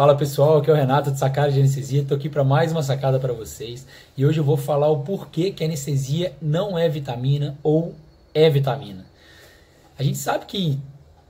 Fala pessoal, aqui é o Renato de Sacada de Anestesia. Estou aqui para mais uma sacada para vocês e hoje eu vou falar o porquê que a anestesia não é vitamina ou é vitamina. A gente sabe que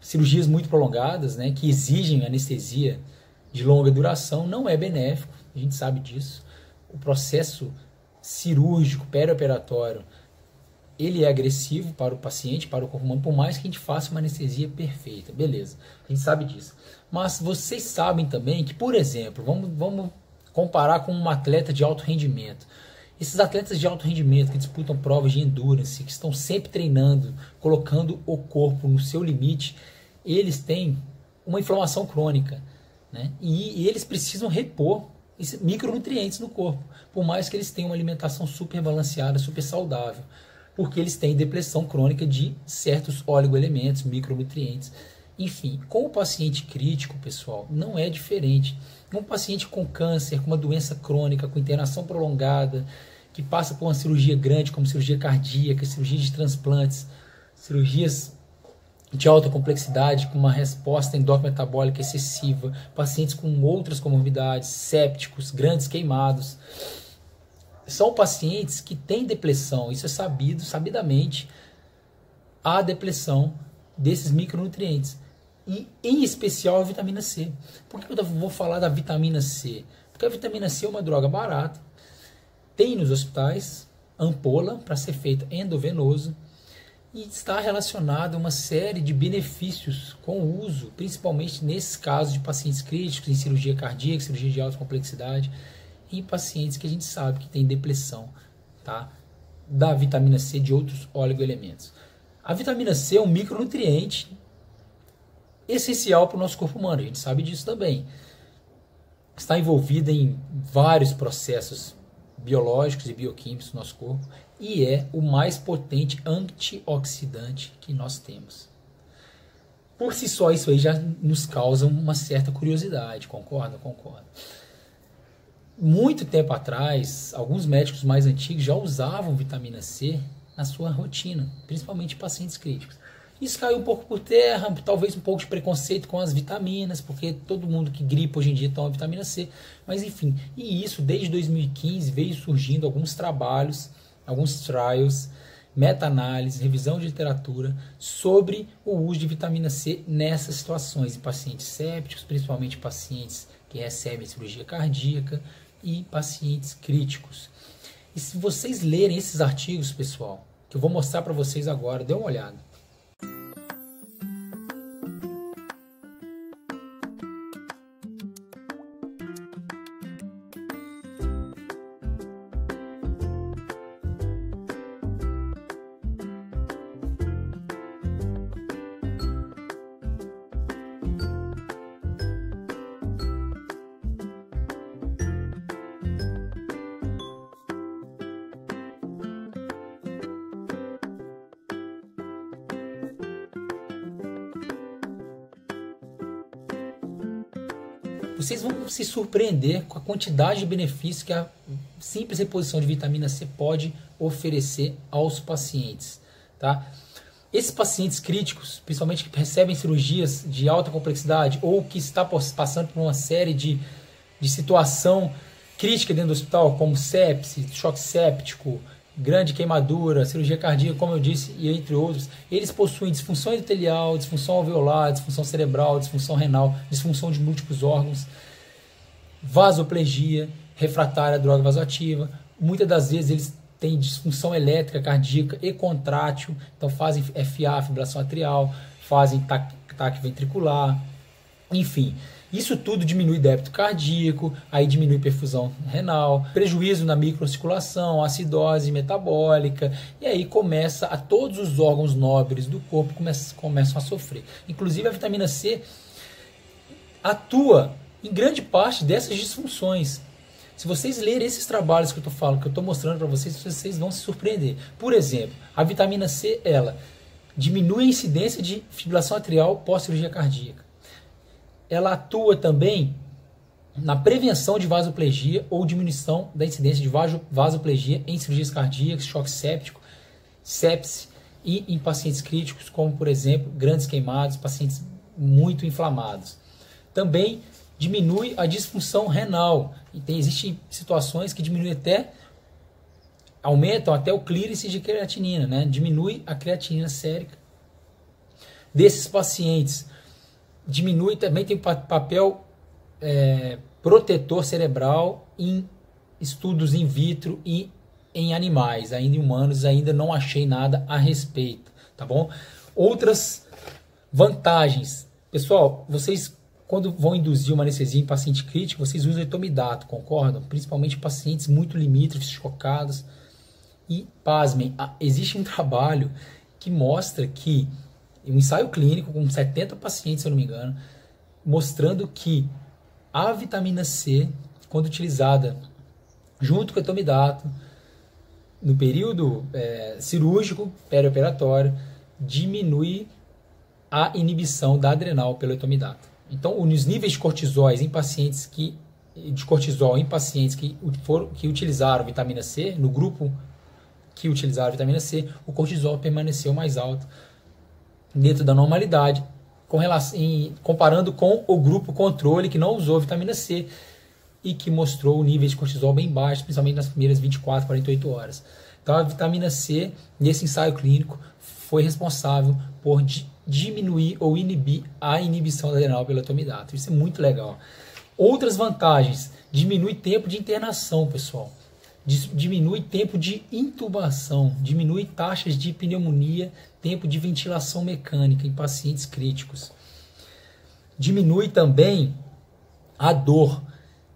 cirurgias muito prolongadas, né, que exigem anestesia de longa duração, não é benéfico, a gente sabe disso. O processo cirúrgico, perioperatório, ele é agressivo para o paciente, para o corpo humano, por mais que a gente faça uma anestesia perfeita, beleza, a gente sabe disso. Mas vocês sabem também que, por exemplo, vamos, vamos comparar com um atleta de alto rendimento. Esses atletas de alto rendimento que disputam provas de endurance, que estão sempre treinando, colocando o corpo no seu limite, eles têm uma inflamação crônica. Né? E, e eles precisam repor micronutrientes no corpo, por mais que eles tenham uma alimentação super balanceada, super saudável, porque eles têm depressão crônica de certos oligoelementos, micronutrientes. Enfim, com o paciente crítico, pessoal, não é diferente. Um paciente com câncer, com uma doença crônica, com internação prolongada, que passa por uma cirurgia grande, como cirurgia cardíaca, cirurgia de transplantes, cirurgias de alta complexidade, com uma resposta endocrino-metabólica excessiva, pacientes com outras comorbidades, sépticos, grandes queimados. São pacientes que têm depressão, isso é sabido, sabidamente, a depressão desses micronutrientes. E em especial a vitamina C. Por que eu vou falar da vitamina C? Porque a vitamina C é uma droga barata, tem nos hospitais ampola para ser feita endovenoso, e está relacionado a uma série de benefícios com o uso, principalmente nesses casos de pacientes críticos, em cirurgia cardíaca, cirurgia de alta complexidade, e pacientes que a gente sabe que tem depressão tá? da vitamina C de outros oligoelementos. A vitamina C é um micronutriente essencial para o nosso corpo humano, a gente sabe disso também. Está envolvida em vários processos biológicos e bioquímicos do nosso corpo e é o mais potente antioxidante que nós temos. Por si só, isso aí já nos causa uma certa curiosidade, concorda? Concordo. Muito tempo atrás, alguns médicos mais antigos já usavam vitamina C na sua rotina, principalmente pacientes críticos. Isso caiu um pouco por terra, talvez um pouco de preconceito com as vitaminas, porque todo mundo que gripa hoje em dia toma vitamina C. Mas enfim, e isso desde 2015 veio surgindo alguns trabalhos alguns trials, meta-análise, revisão de literatura sobre o uso de vitamina C nessas situações, em pacientes sépticos, principalmente pacientes que recebem cirurgia cardíaca e pacientes críticos. E se vocês lerem esses artigos, pessoal, que eu vou mostrar para vocês agora, dê uma olhada. Vocês vão se surpreender com a quantidade de benefícios que a simples reposição de vitamina C pode oferecer aos pacientes, tá? Esses pacientes críticos, principalmente que recebem cirurgias de alta complexidade ou que está passando por uma série de, de situação crítica dentro do hospital, como sepse, choque séptico, grande queimadura, cirurgia cardíaca, como eu disse, e entre outros, eles possuem disfunção endotelial, disfunção alveolar, disfunção cerebral, disfunção renal, disfunção de múltiplos órgãos, vasoplegia, refratária à droga vasoativa. Muitas das vezes eles têm disfunção elétrica cardíaca e contrátil, então fazem FA, fibrilação atrial, fazem taque ventricular, enfim. Isso tudo diminui débito cardíaco, aí diminui perfusão renal, prejuízo na microcirculação, acidose metabólica, e aí começa a todos os órgãos nobres do corpo começam, começam a sofrer. Inclusive a vitamina C atua em grande parte dessas disfunções. Se vocês lerem esses trabalhos que eu estou falando, que eu estou mostrando para vocês, vocês vão se surpreender. Por exemplo, a vitamina C, ela diminui a incidência de fibrilação atrial pós-cirurgia cardíaca ela atua também na prevenção de vasoplegia ou diminuição da incidência de vasoplegia em cirurgias cardíacas, choque séptico, sepse e em pacientes críticos, como por exemplo grandes queimados, pacientes muito inflamados. Também diminui a disfunção renal. E tem, existem situações que diminuem até, aumentam até o clearance de creatinina, né? diminui a creatinina sérica desses pacientes. Diminui também, tem papel é, protetor cerebral em estudos in vitro e em animais, ainda em humanos, ainda não achei nada a respeito, tá bom? Outras vantagens. Pessoal, vocês quando vão induzir uma anestesia em paciente crítico, vocês usam etomidato, concordam? Principalmente pacientes muito limítrofes, chocados. E, pasmem, existe um trabalho que mostra que, um ensaio clínico com 70 pacientes, se eu não me engano, mostrando que a vitamina C, quando utilizada junto com o etomidato, no período é, cirúrgico, perioperatório, diminui a inibição da adrenal pelo etomidato. Então, os níveis de em pacientes que de cortisol em pacientes que, foram, que utilizaram vitamina C, no grupo que utilizaram vitamina C, o cortisol permaneceu mais alto dentro da normalidade, com relação, em, comparando com o grupo controle que não usou vitamina C e que mostrou o nível de cortisol bem baixo, principalmente nas primeiras 24, 48 horas. Então, a vitamina C, nesse ensaio clínico, foi responsável por di diminuir ou inibir a inibição da adrenal pelo atomidato. Isso é muito legal. Outras vantagens: diminui tempo de internação, pessoal. Diminui tempo de intubação, diminui taxas de pneumonia, tempo de ventilação mecânica em pacientes críticos. Diminui também a dor.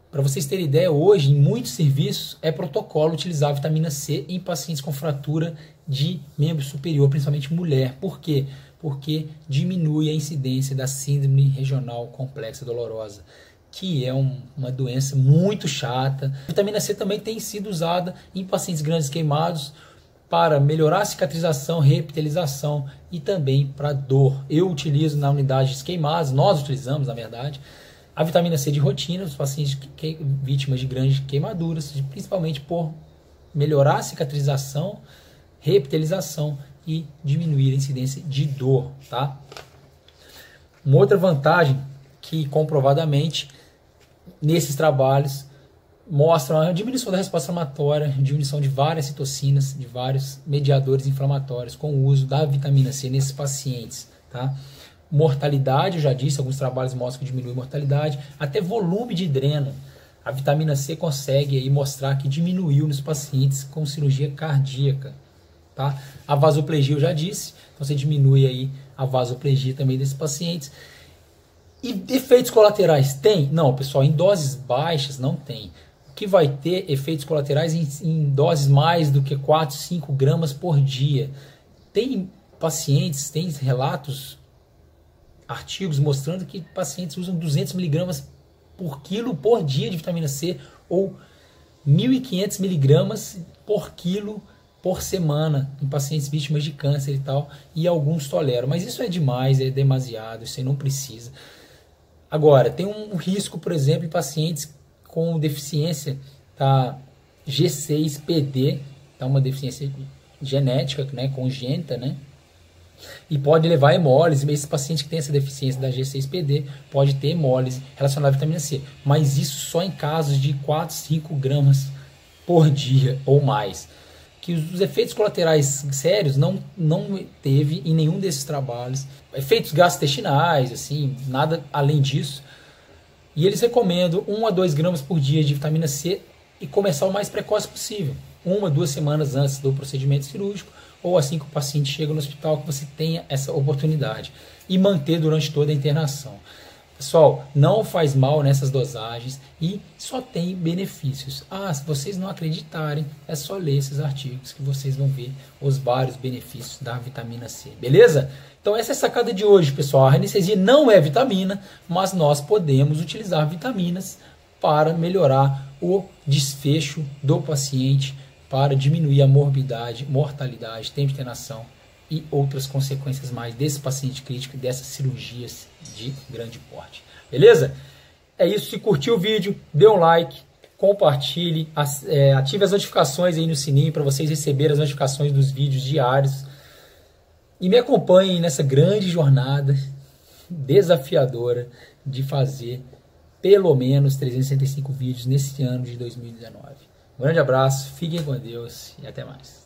Para vocês terem ideia, hoje em muitos serviços é protocolo utilizar vitamina C em pacientes com fratura de membro superior, principalmente mulher. Por quê? Porque diminui a incidência da síndrome regional complexa dolorosa, que é um, uma doença muito chata. A vitamina C também tem sido usada em pacientes grandes queimados para melhorar a cicatrização, reepitelização e também para dor. Eu utilizo na unidade de queimadas, nós utilizamos na verdade, a vitamina C de rotina, os pacientes que, vítimas de grandes queimaduras, principalmente por melhorar a cicatrização, reepitelização e diminuir a incidência de dor, tá? Uma outra vantagem que comprovadamente nesses trabalhos mostra a diminuição da resposta inflamatória, diminuição de várias citocinas, de vários mediadores inflamatórios com o uso da vitamina C nesses pacientes, tá? mortalidade, eu já disse, alguns trabalhos mostram que diminui mortalidade, até volume de dreno. A vitamina C consegue aí mostrar que diminuiu nos pacientes com cirurgia cardíaca. Tá? A vasoplegia eu já disse, então você diminui aí a vasoplegia também desses pacientes. E efeitos colaterais tem? Não, pessoal, em doses baixas não tem. O que vai ter efeitos colaterais em, em doses mais do que 4, 5 gramas por dia. Tem pacientes, tem relatos artigos mostrando que pacientes usam 200 miligramas por quilo por dia de vitamina C ou 1.500 miligramas por quilo por semana em pacientes vítimas de câncer e tal, e alguns toleram. Mas isso é demais, é demasiado, isso aí não precisa. Agora, tem um risco, por exemplo, em pacientes com deficiência da G6PD, tá uma deficiência genética, né, congênita, né, e pode levar a hemólise. Esse paciente que tem essa deficiência da G6PD pode ter hemólise relacionada à vitamina C. Mas isso só em casos de 4, 5 gramas por dia ou mais. Que os efeitos colaterais sérios não, não teve em nenhum desses trabalhos. Efeitos gastrointestinais, assim, nada além disso. E eles recomendam 1 a 2 gramas por dia de vitamina C e começar o mais precoce possível. Uma, duas semanas antes do procedimento cirúrgico ou assim que o paciente chega no hospital, que você tenha essa oportunidade e manter durante toda a internação. Pessoal, não faz mal nessas dosagens e só tem benefícios. Ah, se vocês não acreditarem, é só ler esses artigos que vocês vão ver os vários benefícios da vitamina C, beleza? Então essa é a sacada de hoje, pessoal. A anestesia não é vitamina, mas nós podemos utilizar vitaminas para melhorar o desfecho do paciente para diminuir a morbidade, mortalidade, tempo de internação e outras consequências mais desse paciente crítico e dessas cirurgias de grande porte. Beleza? É isso. Se curtiu o vídeo, dê um like, compartilhe, é, ative as notificações aí no sininho para vocês receberem as notificações dos vídeos diários. E me acompanhem nessa grande jornada desafiadora de fazer pelo menos 365 vídeos nesse ano de 2019. Um grande abraço, fiquem com Deus e até mais.